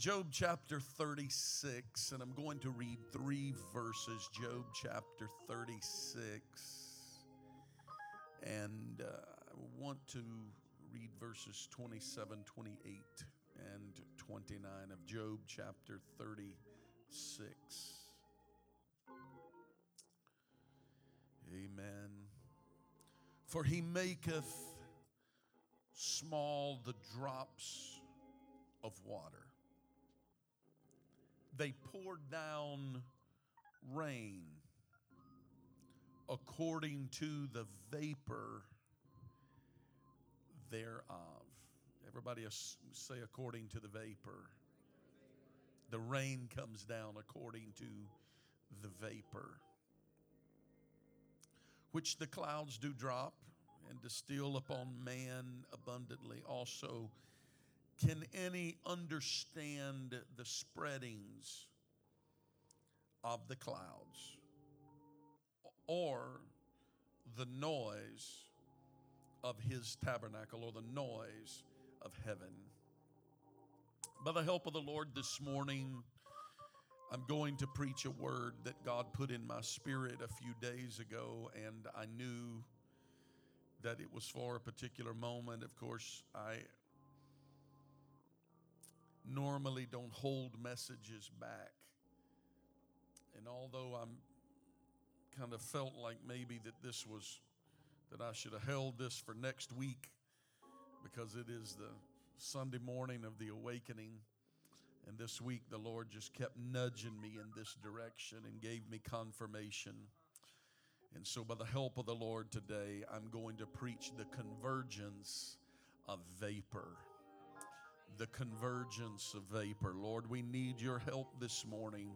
Job chapter 36, and I'm going to read three verses. Job chapter 36. And uh, I want to read verses 27, 28, and 29 of Job chapter 36. Amen. For he maketh small the drops of water they poured down rain according to the vapor thereof. Everybody say, according to the vapor. The rain comes down according to the vapor, which the clouds do drop and distill upon man abundantly. Also, can any understand the spreadings of the clouds or the noise of his tabernacle or the noise of heaven? By the help of the Lord this morning, I'm going to preach a word that God put in my spirit a few days ago, and I knew that it was for a particular moment. Of course, I normally don't hold messages back. And although I'm kind of felt like maybe that this was, that I should have held this for next week because it is the Sunday morning of the awakening. And this week, the Lord just kept nudging me in this direction and gave me confirmation. And so, by the help of the Lord today, I'm going to preach the convergence of vapor the convergence of vapor. Lord, we need your help this morning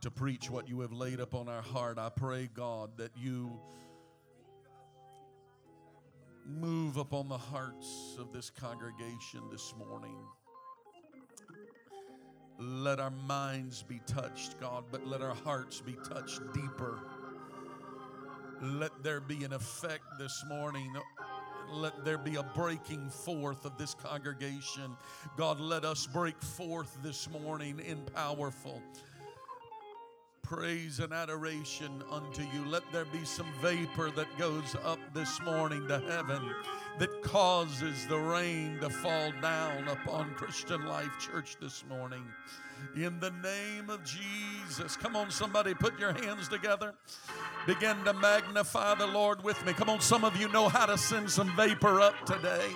to preach what you have laid upon our heart. I pray, God, that you move upon the hearts of this congregation this morning. Let our minds be touched, God, but let our hearts be touched deeper. Let there be an effect this morning let there be a breaking forth of this congregation. God, let us break forth this morning in powerful praise and adoration unto you. Let there be some vapor that goes up this morning to heaven that causes the rain to fall down upon Christian Life Church this morning. In the name of Jesus. Come on, somebody, put your hands together. Begin to magnify the Lord with me. Come on, some of you know how to send some vapor up today.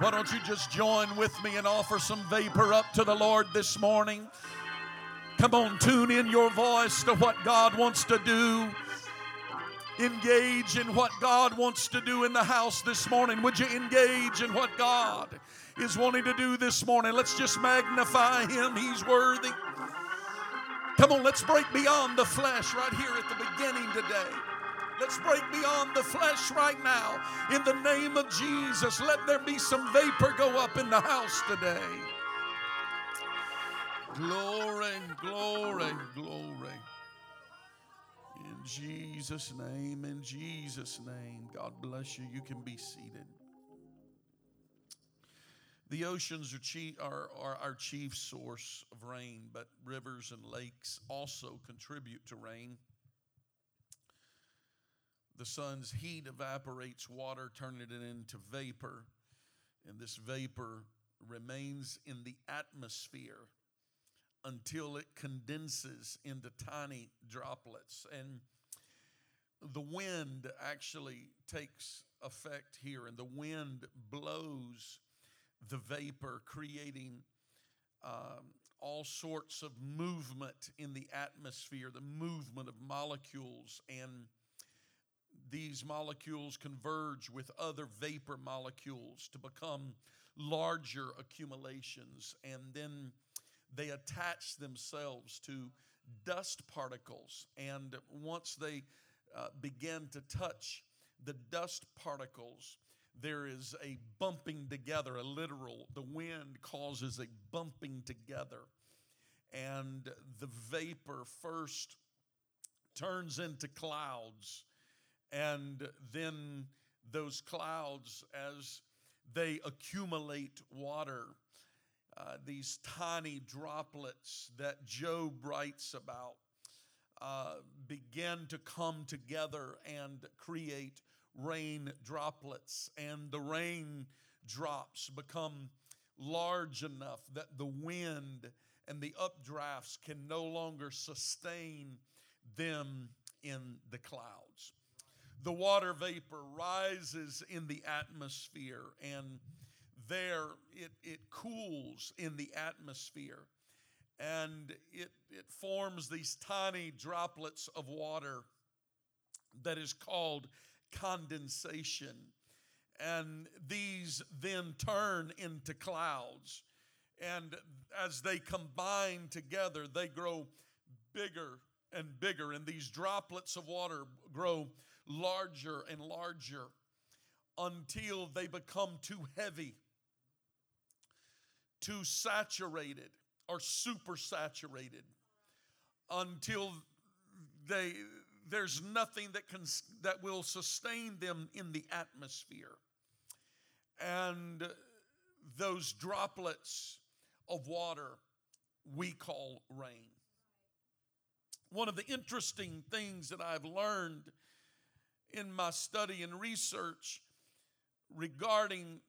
Why don't you just join with me and offer some vapor up to the Lord this morning? Come on, tune in your voice to what God wants to do. Engage in what God wants to do in the house this morning. Would you engage in what God is wanting to do this morning? Let's just magnify Him. He's worthy. Come on, let's break beyond the flesh right here at the beginning today. Let's break beyond the flesh right now. In the name of Jesus, let there be some vapor go up in the house today. Glory, glory, glory. In Jesus' name, in Jesus' name. God bless you. You can be seated. The oceans are, chief, are, are our chief source of rain, but rivers and lakes also contribute to rain. The sun's heat evaporates water, turning it into vapor, and this vapor remains in the atmosphere until it condenses into tiny droplets. And the wind actually takes effect here, and the wind blows the vapor, creating um, all sorts of movement in the atmosphere, the movement of molecules, and these molecules converge with other vapor molecules to become larger accumulations, and then they attach themselves to dust particles. And once they uh, begin to touch the dust particles, there is a bumping together, a literal, the wind causes a bumping together. And the vapor first turns into clouds. And then those clouds, as they accumulate water, uh, these tiny droplets that Job writes about, uh, begin to come together and create rain droplets, and the rain drops become large enough that the wind and the updrafts can no longer sustain them in the clouds. The water vapor rises in the atmosphere, and there it, it cools in the atmosphere and it, it forms these tiny droplets of water that is called condensation. And these then turn into clouds. And as they combine together, they grow bigger and bigger. And these droplets of water grow larger and larger until they become too heavy, too saturated, or super saturated until they there's nothing that can that will sustain them in the atmosphere. And those droplets of water we call rain. One of the interesting things that I've learned in my study and research regarding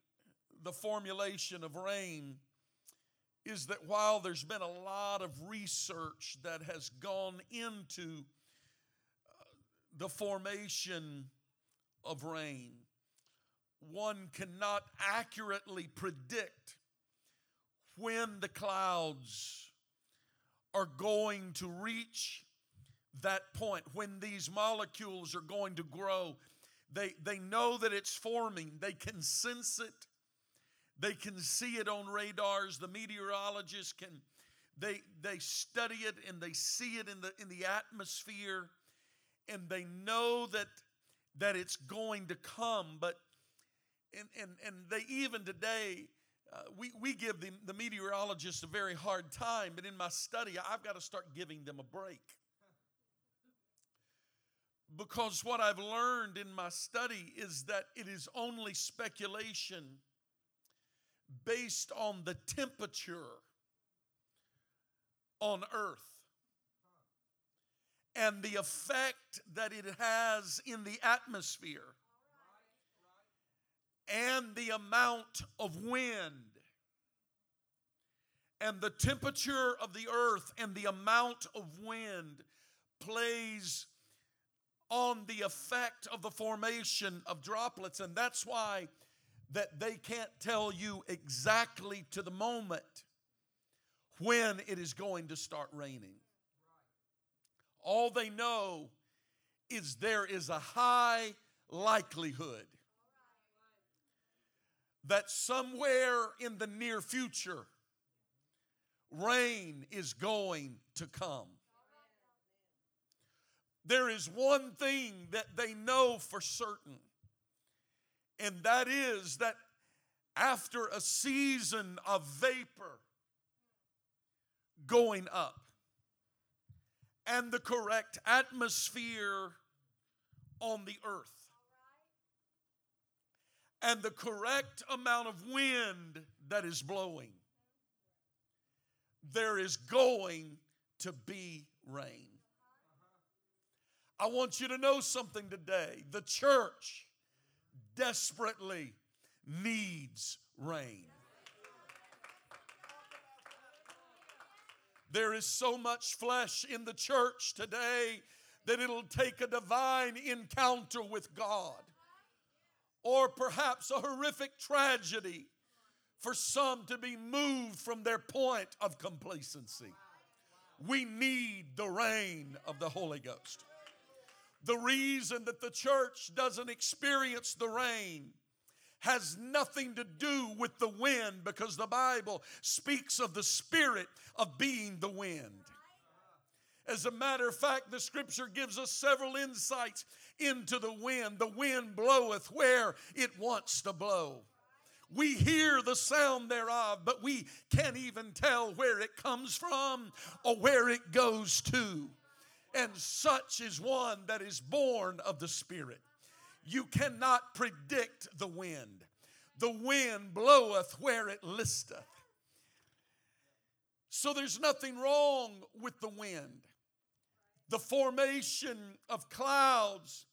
the formulation of rain is that while there's been a lot of research that has gone into uh, the formation of rain. One cannot accurately predict when the clouds are going to reach that point, when these molecules are going to grow. They, they know that it's forming, they can sense it, they can see it on radars. The meteorologists can, they, they study it and they see it in the, in the atmosphere and they know that that it's going to come. But and and, and they even today uh, we, we give the, the meteorologists a very hard time but in my study i've got to start giving them a break. Because what i've learned in my study is that it is only speculation based on the temperature on earth and the effect that it has in the atmosphere and the amount of wind and the temperature of the earth and the amount of wind plays on the effect of the formation of droplets. And that's why that they can't tell you exactly to the moment when it is going to start raining all they know is there is a high likelihood that somewhere in the near future, rain is going to come. There is one thing that they know for certain, and that is that after a season of vapor going up, and the correct atmosphere on the earth and the correct amount of wind that is blowing, there is going to be rain. I want you to know something today. The church desperately needs rain. There is so much flesh in the church today that it'll take a divine encounter with God or perhaps a horrific tragedy for some to be moved from their point of complacency. We need the rain of the Holy Ghost. The reason that the church doesn't experience the rain has nothing to do with the wind because the Bible speaks of the spirit of being the wind. As a matter of fact, the scripture gives us several insights into the wind. The wind bloweth where it wants to blow. We hear the sound thereof, but we can't even tell where it comes from or where it goes to. And such is one that is born of the Spirit. You cannot predict the wind. The wind bloweth where it listeth. So there's nothing wrong with the wind. The formation of clouds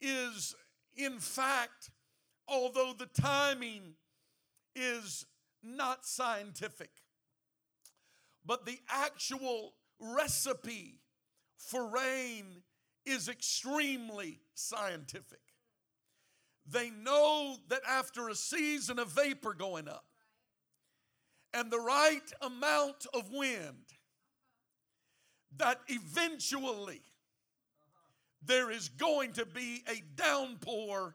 is, in fact, although the timing is not scientific, but the actual recipe for rain is extremely scientific. They know that after a season of vapor going up and the right amount of wind, that eventually there is going to be a downpour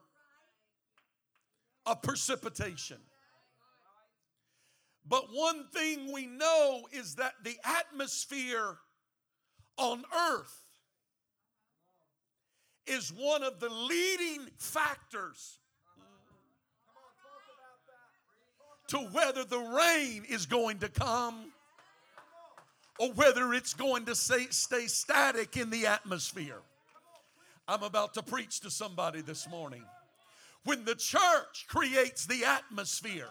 of precipitation. But one thing we know is that the atmosphere on earth is one of the leading factors to whether the rain is going to come or whether it's going to stay, stay static in the atmosphere. I'm about to preach to somebody this morning. When the church creates the atmosphere,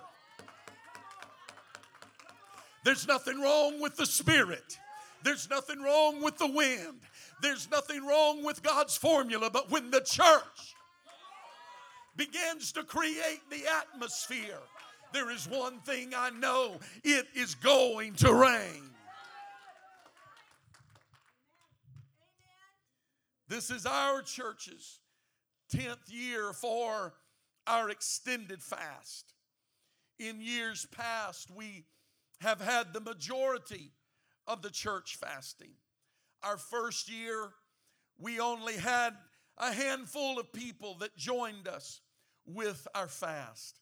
there's nothing wrong with the spirit. There's nothing wrong with the wind. There's nothing wrong with God's formula. But when the church begins to create the atmosphere, there is one thing I know it is going to rain. This is our church's 10th year for our extended fast. In years past, we have had the majority of the church fasting. Our first year, we only had a handful of people that joined us with our fast.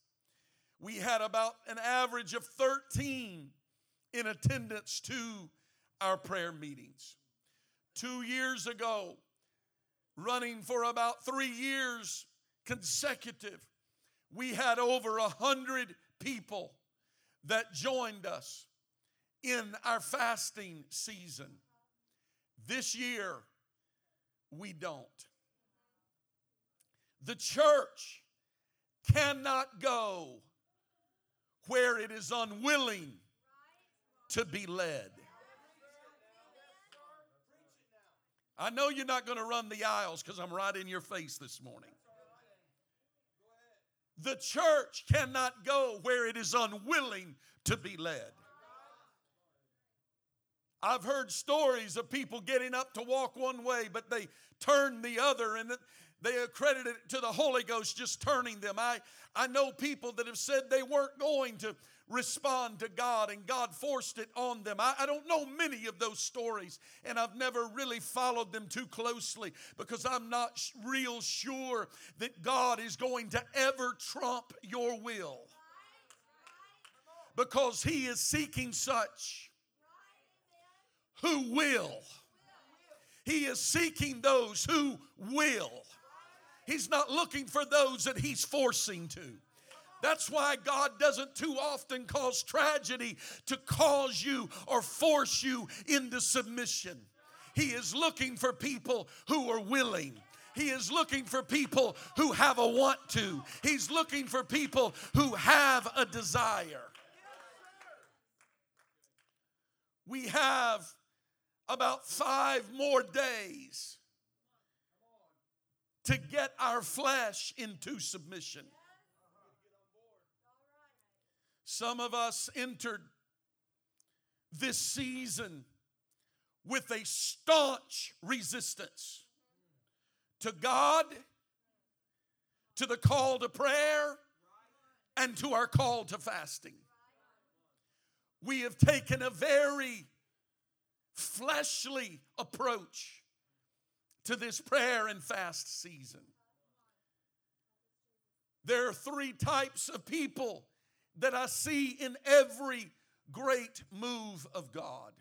We had about an average of 13 in attendance to our prayer meetings. Two years ago, running for about three years consecutive, we had over a hundred people that joined us in our fasting season. This year, we don't. The church cannot go where it is unwilling to be led. I know you're not going to run the aisles because I'm right in your face this morning. The church cannot go where it is unwilling to be led. I've heard stories of people getting up to walk one way, but they turn the other, and they accredit it to the Holy Ghost just turning them. I, I know people that have said they weren't going to respond to God and God forced it on them. I, I, don't know many of those stories and I've never really followed them too closely because I'm not real sure that God is going to ever trump your will because He is seeking such who will. He is seeking those who will. He's not looking for those that He's forcing to. That's why God doesn't too often cause tragedy to cause you or force you into submission. He is looking for people who are willing. He is looking for people who have a want to. He's looking for people who have a desire. We have about five more days to get our flesh into submission. Some of us entered this season with a staunch resistance to God, to the call to prayer, and to our call to fasting. We have taken a very fleshly approach to this prayer and fast season. There are three types of people that I see in every great move of God.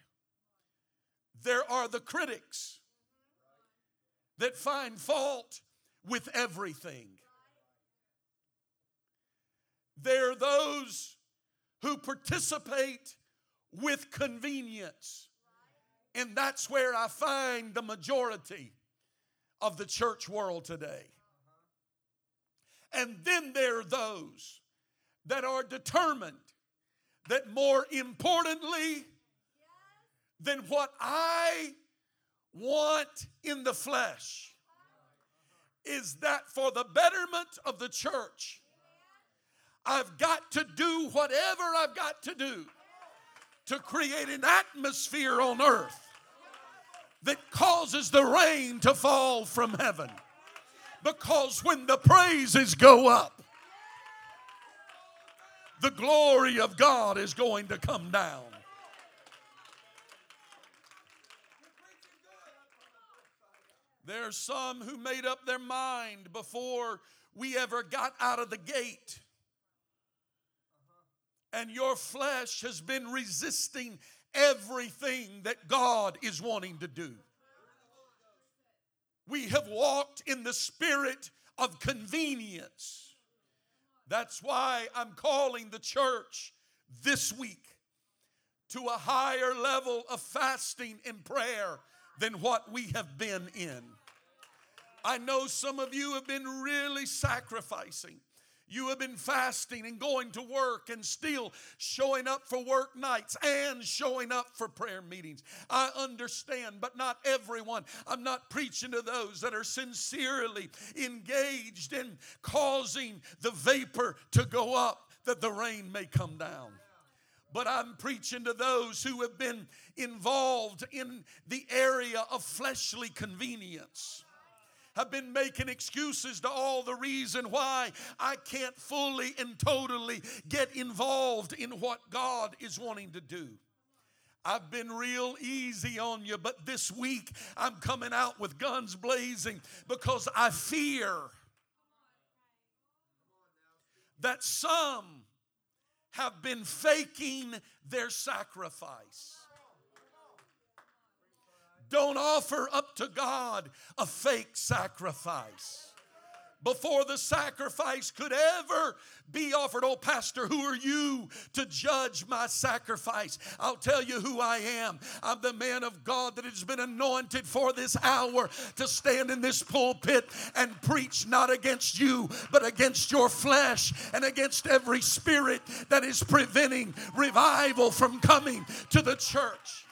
There are the critics that find fault with everything. There are those who participate with convenience. And that's where I find the majority of the church world today. And then there are those that are determined that more importantly than what I want in the flesh is that for the betterment of the church, I've got to do whatever I've got to do to create an atmosphere on earth that causes the rain to fall from heaven. Because when the praises go up, the glory of God is going to come down. There are some who made up their mind before we ever got out of the gate. And your flesh has been resisting everything that God is wanting to do. We have walked in the spirit of convenience. That's why I'm calling the church this week to a higher level of fasting and prayer than what we have been in. I know some of you have been really sacrificing. You have been fasting and going to work and still showing up for work nights and showing up for prayer meetings. I understand, but not everyone. I'm not preaching to those that are sincerely engaged in causing the vapor to go up that the rain may come down but I'm preaching to those who have been involved in the area of fleshly convenience have been making excuses to all the reason why I can't fully and totally get involved in what God is wanting to do. I've been real easy on you, but this week I'm coming out with guns blazing because I fear that some have been faking their sacrifice. Don't offer up to God a fake sacrifice. Before the sacrifice could ever be offered, oh, Pastor, who are you to judge my sacrifice? I'll tell you who I am. I'm the man of God that has been anointed for this hour to stand in this pulpit and preach not against you, but against your flesh and against every spirit that is preventing revival from coming to the church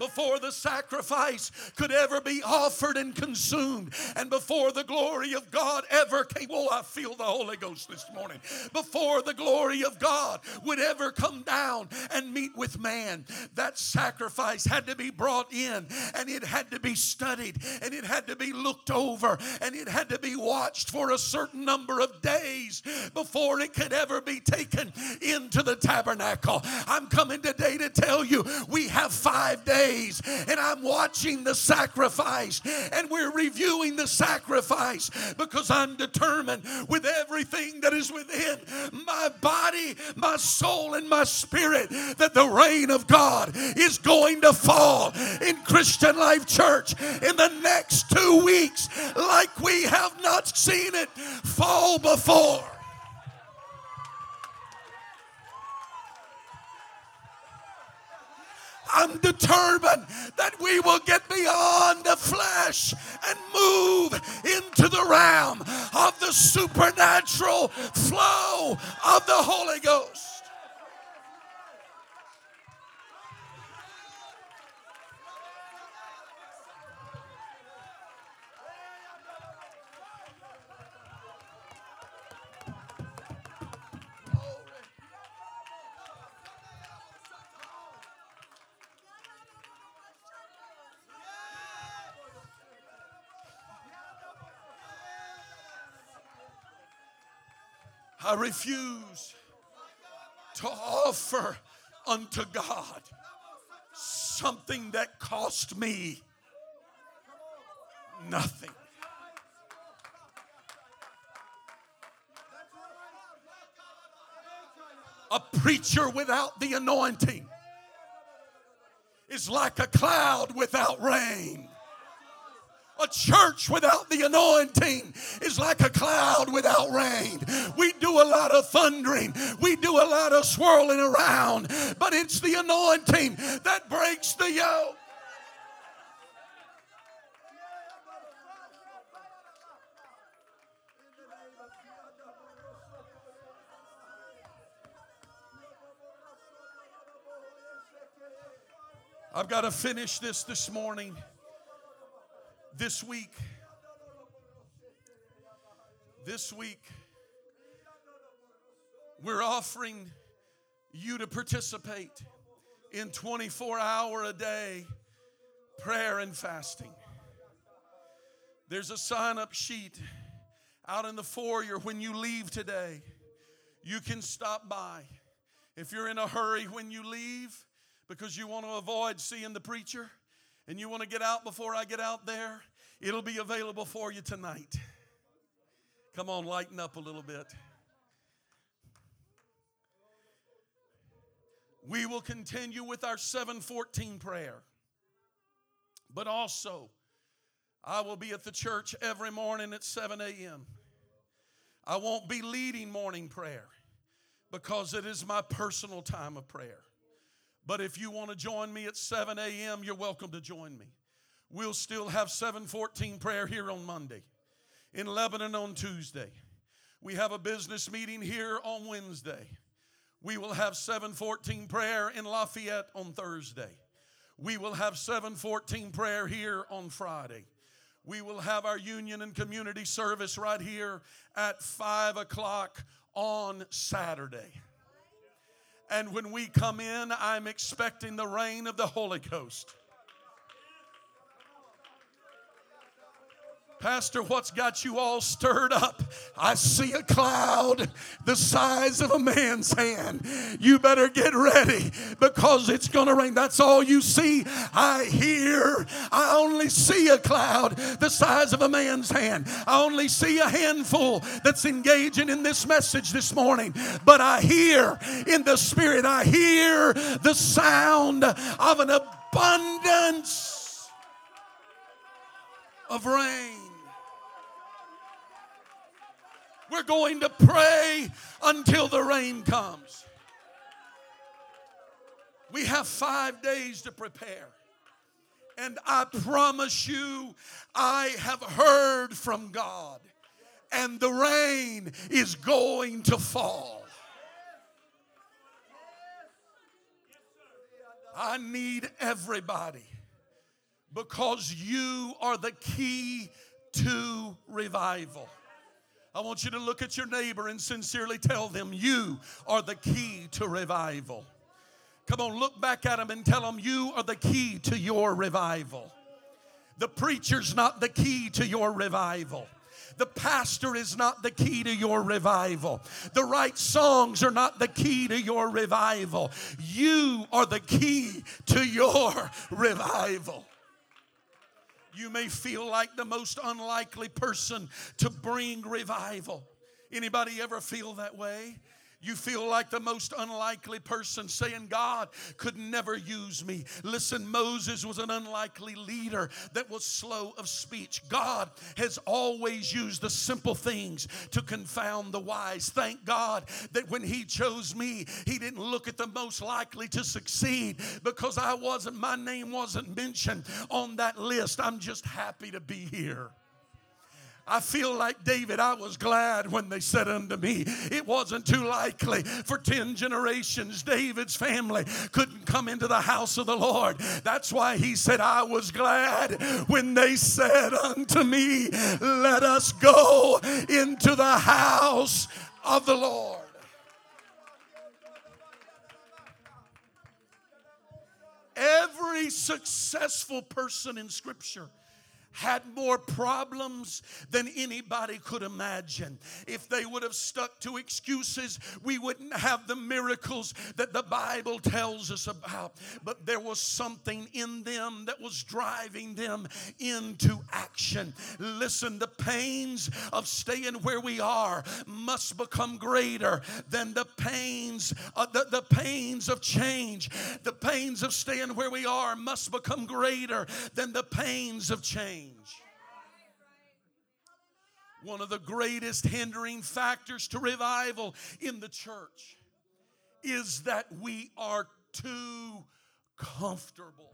before the sacrifice could ever be offered and consumed, and before the glory of God ever came. Oh, I feel the Holy Ghost this morning. Before the glory of God would ever come down and meet with man, that sacrifice had to be brought in, and it had to be studied, and it had to be looked over, and it had to be watched for a certain number of days before it could ever be taken into the tabernacle. I'm coming today to tell you we have five days days and I'm watching the sacrifice and we're reviewing the sacrifice because I'm determined with everything that is within my body, my soul, and my spirit that the rain of God is going to fall in Christian Life Church in the next two weeks like we have not seen it fall before. I'm determined that we will get beyond the flesh and move into the realm of the supernatural flow of the Holy Ghost. I refuse to offer unto God something that cost me nothing. A preacher without the anointing is like a cloud without rain. A church without the anointing is like a cloud without rain. We do a lot of thundering, we do a lot of swirling around, but it's the anointing that breaks the yoke. I've got to finish this this morning, this week. This week, we're offering you to participate in 24 hour a day prayer and fasting. There's a sign up sheet out in the foyer when you leave today. You can stop by. If you're in a hurry when you leave, because you want to avoid seeing the preacher and you want to get out before I get out there, it'll be available for you tonight. Come on, lighten up a little bit. We will continue with our 714 prayer. But also, I will be at the church every morning at 7 a.m. I won't be leading morning prayer because it is my personal time of prayer. But if you want to join me at 7 a.m., you're welcome to join me. We'll still have 714 prayer here on Monday, in Lebanon on Tuesday. We have a business meeting here on Wednesday. We will have 714 prayer in Lafayette on Thursday. We will have 714 prayer here on Friday. We will have our union and community service right here at 5 o'clock on Saturday. And when we come in, I'm expecting the rain of the Holy Ghost. Pastor, what's got you all stirred up? I see a cloud the size of a man's hand. You better get ready because it's going to rain. That's all you see. I hear, I only see a cloud the size of a man's hand. I only see a handful that's engaging in this message this morning. But I hear in the spirit, I hear the sound of an abundance of rain. We're going to pray until the rain comes. We have five days to prepare. And I promise you, I have heard from God, and the rain is going to fall. I need everybody because you are the key to revival. I want you to look at your neighbor and sincerely tell them, You are the key to revival. Come on, look back at them and tell them, You are the key to your revival. The preacher's not the key to your revival. The pastor is not the key to your revival. The right songs are not the key to your revival. You are the key to your revival. You may feel like the most unlikely person to bring revival. Anybody ever feel that way? You feel like the most unlikely person saying, God could never use me. Listen, Moses was an unlikely leader that was slow of speech. God has always used the simple things to confound the wise. Thank God that when He chose me, He didn't look at the most likely to succeed because I wasn't, my name wasn't mentioned on that list. I'm just happy to be here. I feel like David, I was glad when they said unto me, it wasn't too likely for 10 generations David's family couldn't come into the house of the Lord. That's why he said, I was glad when they said unto me, Let us go into the house of the Lord. Every successful person in Scripture had more problems than anybody could imagine. If they would have stuck to excuses, we wouldn't have the miracles that the Bible tells us about. But there was something in them that was driving them into action. Listen, the pains of staying where we are must become greater than the pains, uh, the, the pains of change. The pains of staying where we are must become greater than the pains of change. One of the greatest hindering factors to revival in the church is that we are too comfortable.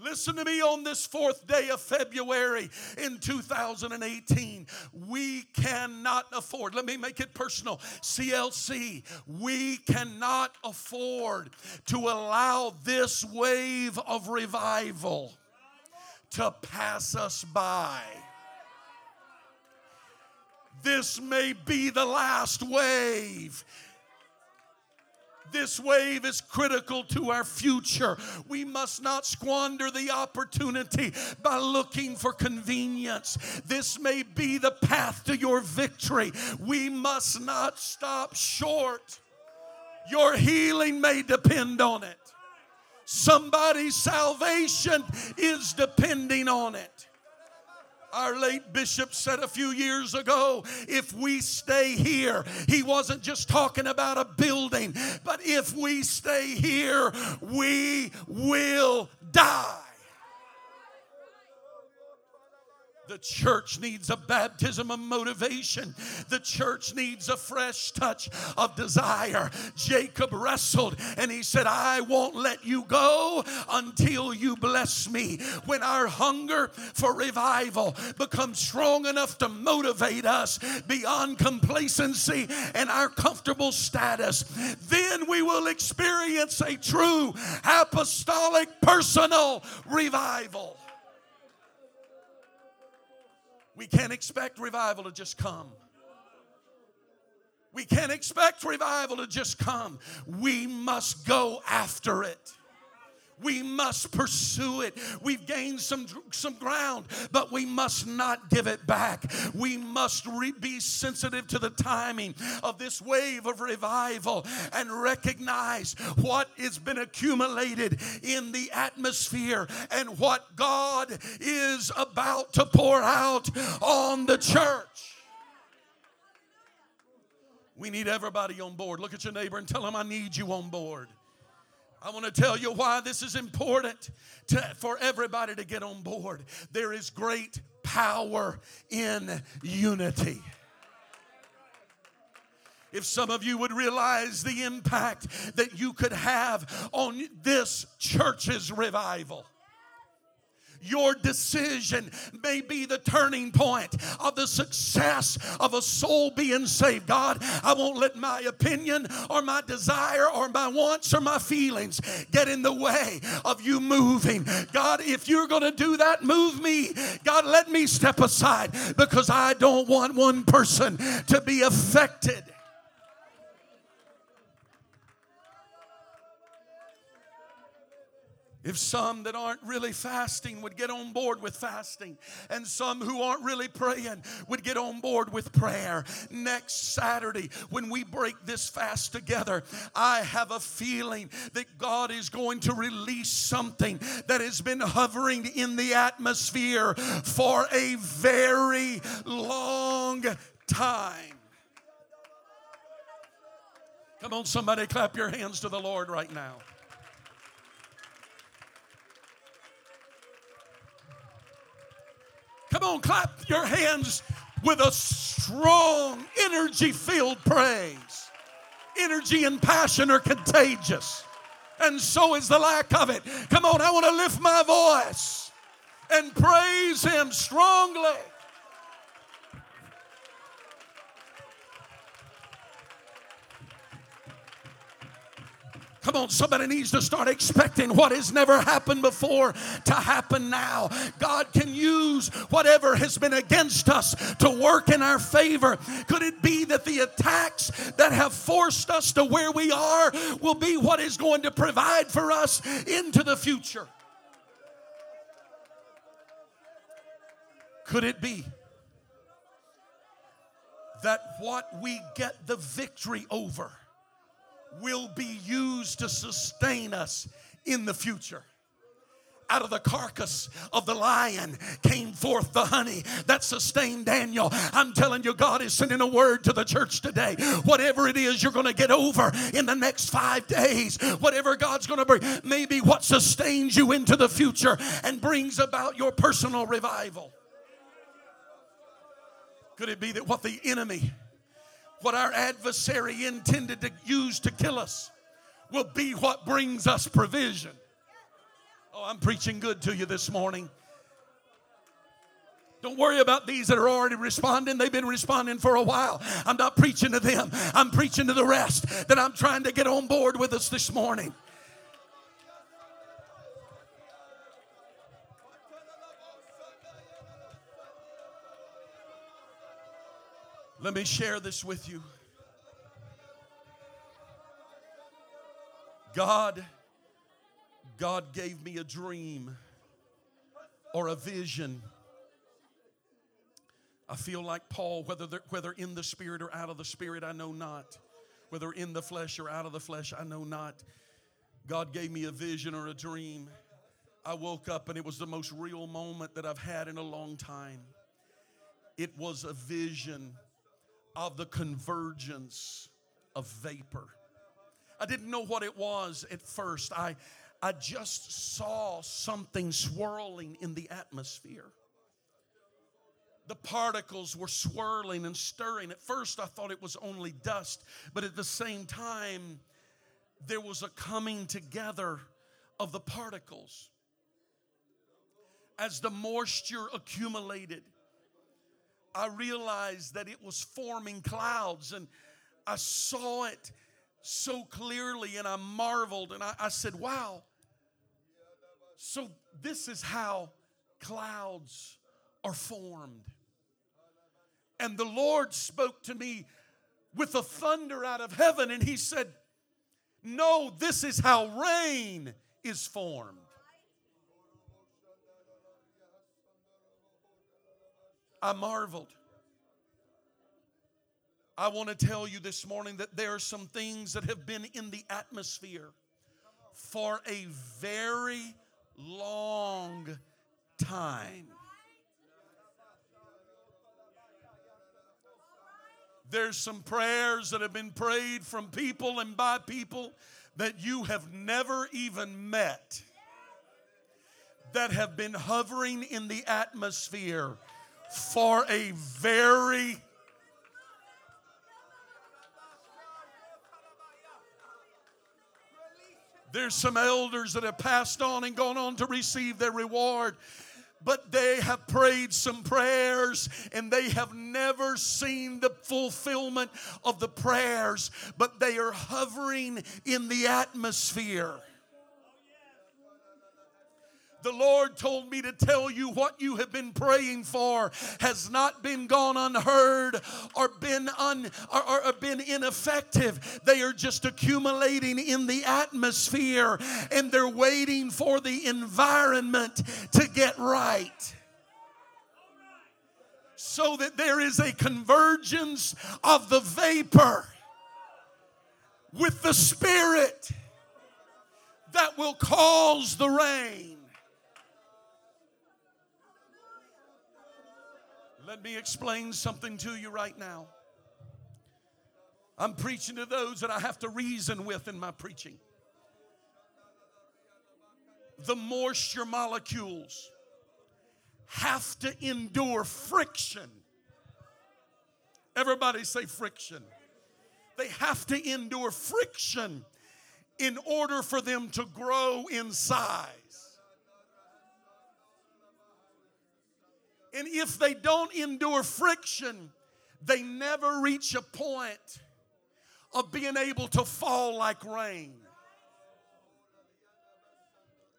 Listen to me on this fourth day of February in 2018. We cannot afford, let me make it personal. CLC, we cannot afford to allow this wave of revival to pass us by. This may be the last wave. This wave is critical to our future. We must not squander the opportunity by looking for convenience. This may be the path to your victory. We must not stop short. Your healing may depend on it. Somebody's salvation is depending on it. Our late bishop said a few years ago if we stay here, he wasn't just talking about a building, but if we stay here, we will die. The church needs a baptism of motivation. The church needs a fresh touch of desire. Jacob wrestled and he said, I won't let you go until you bless me. When our hunger for revival becomes strong enough to motivate us beyond complacency and our comfortable status, then we will experience a true apostolic personal revival. We can't expect revival to just come. We can't expect revival to just come. We must go after it. We must pursue it. We've gained some, some ground, but we must not give it back. We must re- be sensitive to the timing of this wave of revival and recognize what has been accumulated in the atmosphere and what God is about to pour out on the church. We need everybody on board. Look at your neighbor and tell him, I need you on board. I want to tell you why this is important to, for everybody to get on board. There is great power in unity. If some of you would realize the impact that you could have on this church's revival. Your decision may be the turning point of the success of a soul being saved. God, I won't let my opinion or my desire or my wants or my feelings get in the way of you moving. God, if you're going to do that, move me. God, let me step aside because I don't want one person to be affected. If some that aren't really fasting would get on board with fasting, and some who aren't really praying would get on board with prayer. Next Saturday, when we break this fast together, I have a feeling that God is going to release something that has been hovering in the atmosphere for a very long time. Come on, somebody, clap your hands to the Lord right now. Come on, clap your hands with a strong, energy filled praise. Energy and passion are contagious, and so is the lack of it. Come on, I want to lift my voice and praise Him strongly. Come on, somebody needs to start expecting what has never happened before to happen now. God can use whatever has been against us to work in our favor. Could it be that the attacks that have forced us to where we are will be what is going to provide for us into the future? Could it be that what we get the victory over? Will be used to sustain us in the future? out of the carcass of the lion came forth the honey that sustained Daniel. I'm telling you, God is sending a word to the church today. Whatever it is you're going to get over in the next five days, whatever God's going to bring, maybe what sustains you into the future and brings about your personal revival. Could it be that what the enemy, what our adversary intended to use to kill us, will be what brings us provision? Oh, I'm preaching good to you this morning. Don't worry about these that are already responding. They've been responding for a while. I'm not preaching to them, I'm preaching to the rest that I'm trying to get on board with us this morning. Let me share this with you. God God gave me a dream or a vision. I feel like Paul, whether, whether in the spirit or out of the spirit, I know not. Whether in the flesh or out of the flesh, I know not. God gave me a vision or a dream. I woke up and it was the most real moment that I've had in a long time. It was a vision of the convergence of vapor. I didn't know what it was at first. I, I just saw something swirling in the atmosphere. The particles were swirling and stirring. At first, I thought it was only dust, but at the same time, there was a coming together of the particles. As the moisture accumulated, I realized that it was forming clouds, and I saw it so clearly, and I marveled, and I, I said, Wow, so, this is how clouds are formed. And the Lord spoke to me with a thunder out of heaven, and He said, No, this is how rain is formed. I marveled. I want to tell you this morning that there are some things that have been in the atmosphere for a very long time. There's some prayers that have been prayed from people and by people that you have never even met that have been hovering in the atmosphere for a very There's some elders that have passed on and gone on to receive their reward but they have prayed some prayers and they have never seen the fulfillment of the prayers, but they are hovering in the atmosphere. The Lord told me to tell you what you have been praying for has not been gone unheard or been un or, or been ineffective. They are just accumulating in the atmosphere and they're waiting for the environment to get right so that there is a convergence of the vapor with the spirit that will cause the rain. Let me explain something to you right now. I'm preaching to those that I have to reason with in my preaching. The moisture molecules have to endure friction. Everybody say friction. They have to endure friction in order for them to grow in And if they don't endure friction, they never reach a point of being able to fall like rain.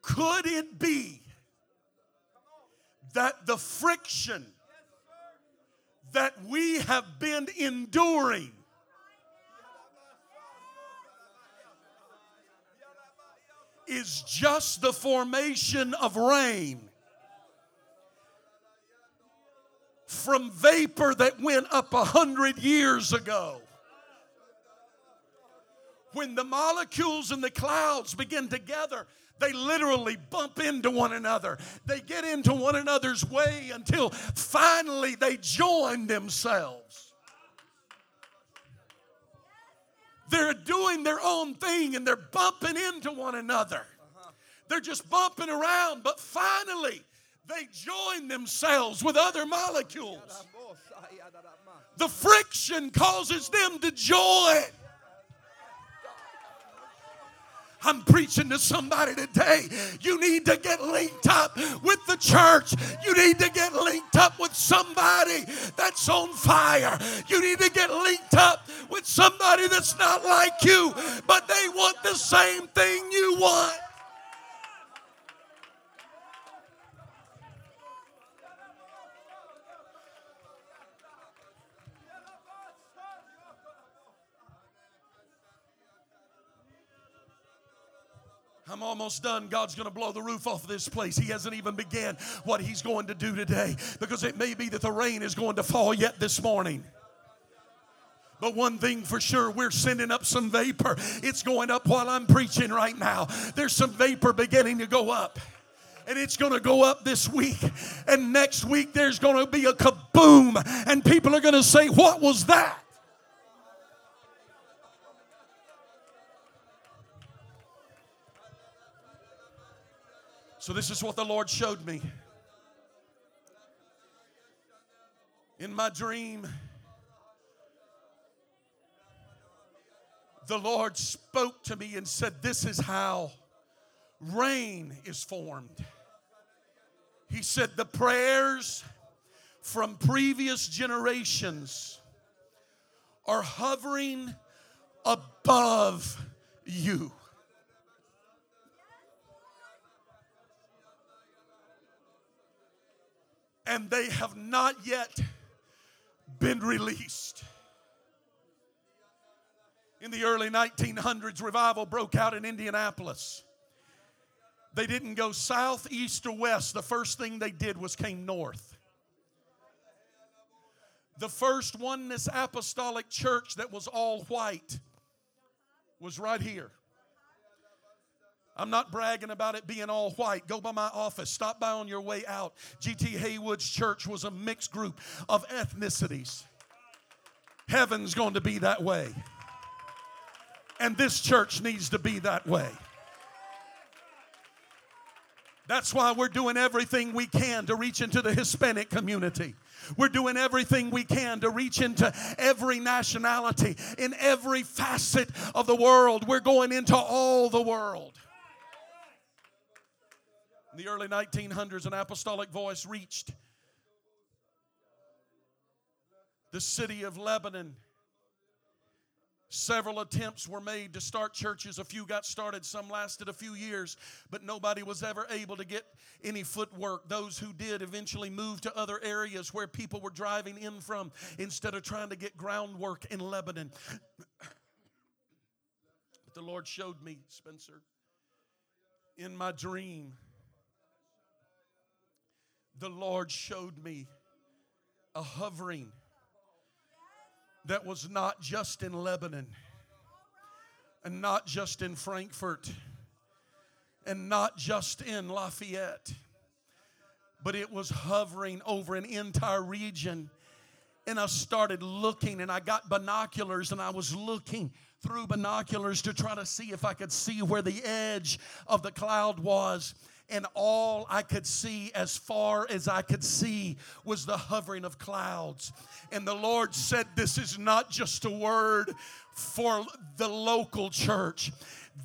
Could it be that the friction that we have been enduring is just the formation of rain? From vapor that went up a hundred years ago. When the molecules in the clouds begin to gather, they literally bump into one another. They get into one another's way until finally they join themselves. They're doing their own thing and they're bumping into one another. They're just bumping around, but finally they join themselves with other molecules. The friction causes them to join. I'm preaching to somebody today. You need to get linked up with the church. You need to get linked up with somebody that's on fire. You need to get linked up with somebody that's not like you, but they want the same thing you want. I'm almost done. God's going to blow the roof off of this place. He hasn't even began what He's going to do today because it may be that the rain is going to fall yet this morning. But one thing for sure, we're sending up some vapor. It's going up while I'm preaching right now. There's some vapor beginning to go up. And it's going to go up this week. And next week, there's going to be a kaboom. And people are going to say, What was that? So, this is what the Lord showed me. In my dream, the Lord spoke to me and said, This is how rain is formed. He said, The prayers from previous generations are hovering above you. And they have not yet been released. In the early 1900s, revival broke out in Indianapolis. They didn't go south, east, or west. The first thing they did was came north. The first oneness apostolic church that was all white was right here. I'm not bragging about it being all white. Go by my office. Stop by on your way out. G.T. Haywood's church was a mixed group of ethnicities. Heaven's going to be that way. And this church needs to be that way. That's why we're doing everything we can to reach into the Hispanic community. We're doing everything we can to reach into every nationality in every facet of the world. We're going into all the world. In the early 1900s, an apostolic voice reached the city of Lebanon. Several attempts were made to start churches. A few got started, some lasted a few years, but nobody was ever able to get any footwork. Those who did eventually moved to other areas where people were driving in from instead of trying to get groundwork in Lebanon. but the Lord showed me, Spencer, in my dream the Lord showed me a hovering that was not just in Lebanon and not just in Frankfort and not just in Lafayette, but it was hovering over an entire region. And I started looking, and I got binoculars, and I was looking through binoculars to try to see if I could see where the edge of the cloud was and all I could see, as far as I could see, was the hovering of clouds. And the Lord said, This is not just a word for the local church,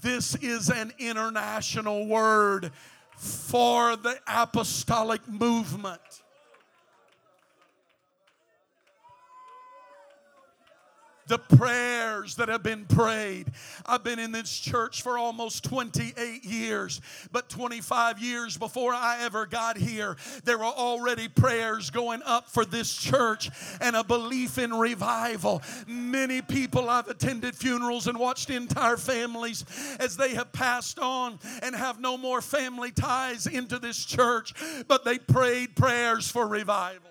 this is an international word for the apostolic movement. The prayers that have been prayed. I've been in this church for almost 28 years, but 25 years before I ever got here, there were already prayers going up for this church and a belief in revival. Many people I've attended funerals and watched entire families as they have passed on and have no more family ties into this church, but they prayed prayers for revival.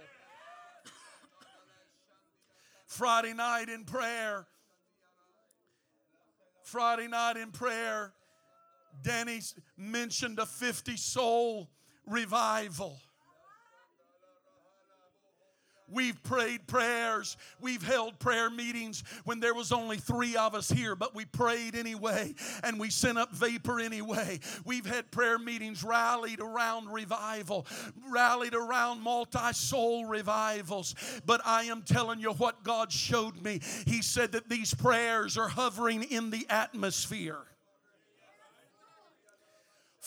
Friday night in prayer. Friday night in prayer, Danny mentioned a 50 soul revival. We've prayed prayers. We've held prayer meetings when there was only three of us here, but we prayed anyway and we sent up vapor anyway. We've had prayer meetings rallied around revival, rallied around multi soul revivals. But I am telling you what God showed me. He said that these prayers are hovering in the atmosphere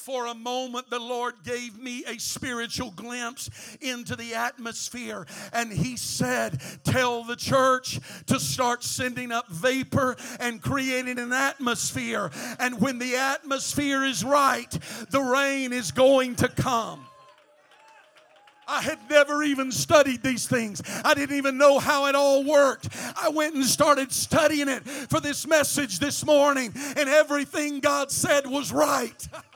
for a moment, the Lord gave me a spiritual glimpse into the atmosphere. And He said, Tell the church to start sending up vapor and creating an atmosphere. And when the atmosphere is right, the rain is going to come. I had never even studied these things. I didn't even know how it all worked. I went and started studying it for this message this morning, and everything God said was right.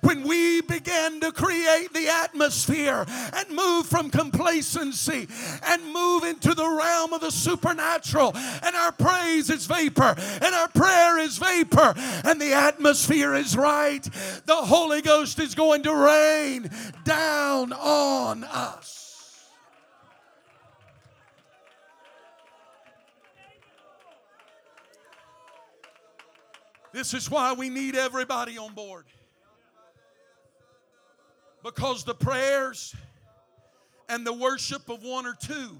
when we began to create the atmosphere and move from complacency and move into the realm of the supernatural, and our praise is vapor, and our prayer is vapor, and the atmosphere is right, the Holy Ghost is going to rain down on us. This is why we need everybody on board. Because the prayers and the worship of one or two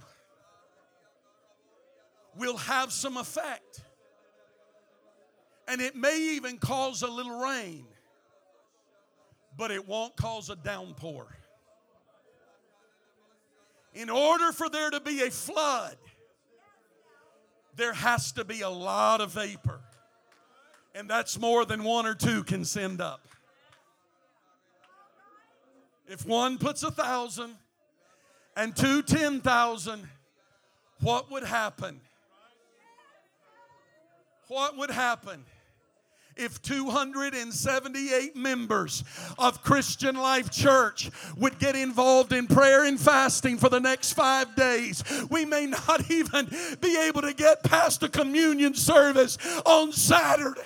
will have some effect. And it may even cause a little rain, but it won't cause a downpour. In order for there to be a flood, there has to be a lot of vapor. And that's more than one or two can send up. If one puts a thousand and two ten thousand, what would happen? What would happen? if 278 members of Christian Life Church would get involved in prayer and fasting for the next five days. We may not even be able to get past a communion service on Saturday.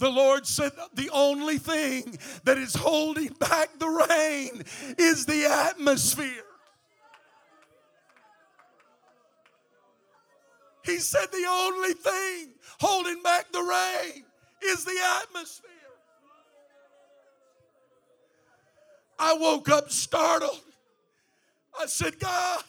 The Lord said, The only thing that is holding back the rain is the atmosphere. He said, The only thing holding back the rain is the atmosphere. I woke up startled. I said, God,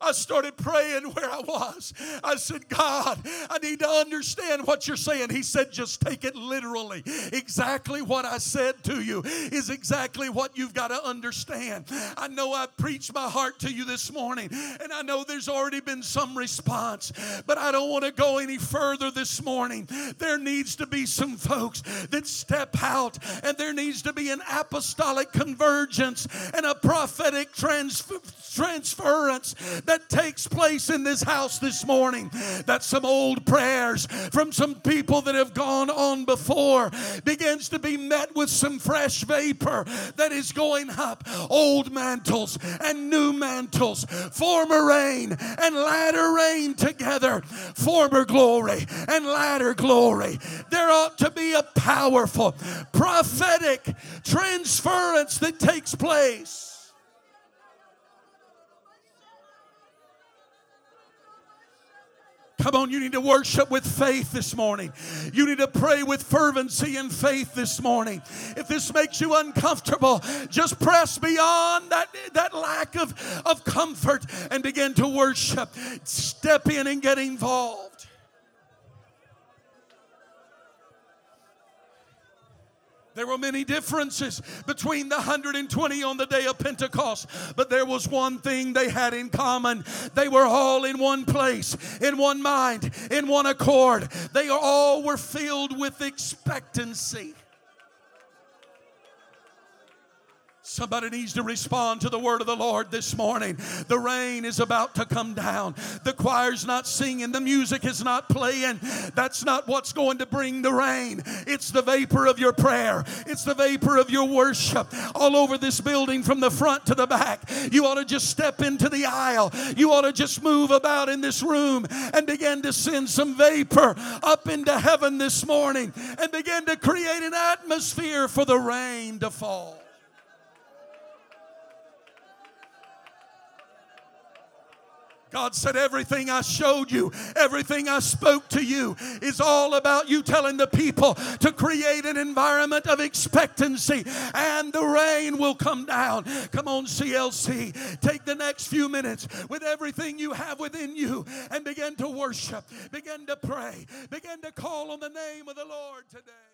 I started praying where I was. I said, God, I need to understand what you're saying. He said, just take it literally. Exactly what I said to you is exactly what you've got to understand. I know I preached my heart to you this morning, and I know there's already been some response, but I don't want to go any further this morning. There needs to be some folks that step out, and there needs to be an apostolic convergence and a prophetic transfer, transference that takes place in this house this morning. That some old prayers from some people that have gone on before begins to be met with some fresh vapor that is going up. Old mantles and new mantles, former rain and latter rain together, former glory and latter glory. There ought to be a powerful prophetic transference that takes place. Come on, you need to worship with faith this morning. You need to pray with fervency and faith this morning. If this makes you uncomfortable, just press beyond that, that lack of, of comfort and begin to worship. Step in and get involved. There were many differences between the 120 on the day of Pentecost, but there was one thing they had in common. They were all in one place, in one mind, in one accord. They all were filled with expectancy. Somebody needs to respond to the word of the Lord this morning. The rain is about to come down. The choir's not singing, the music is not playing. That's not what's going to bring the rain. It's the vapor of your prayer, it's the vapor of your worship. All over this building, from the front to the back, you ought to just step into the aisle. You ought to just move about in this room and begin to send some vapor up into heaven this morning and begin to create an atmosphere for the rain to fall. God said, Everything I showed you, everything I spoke to you is all about you telling the people to create an environment of expectancy and the rain will come down. Come on, CLC. Take the next few minutes with everything you have within you and begin to worship, begin to pray, begin to call on the name of the Lord today.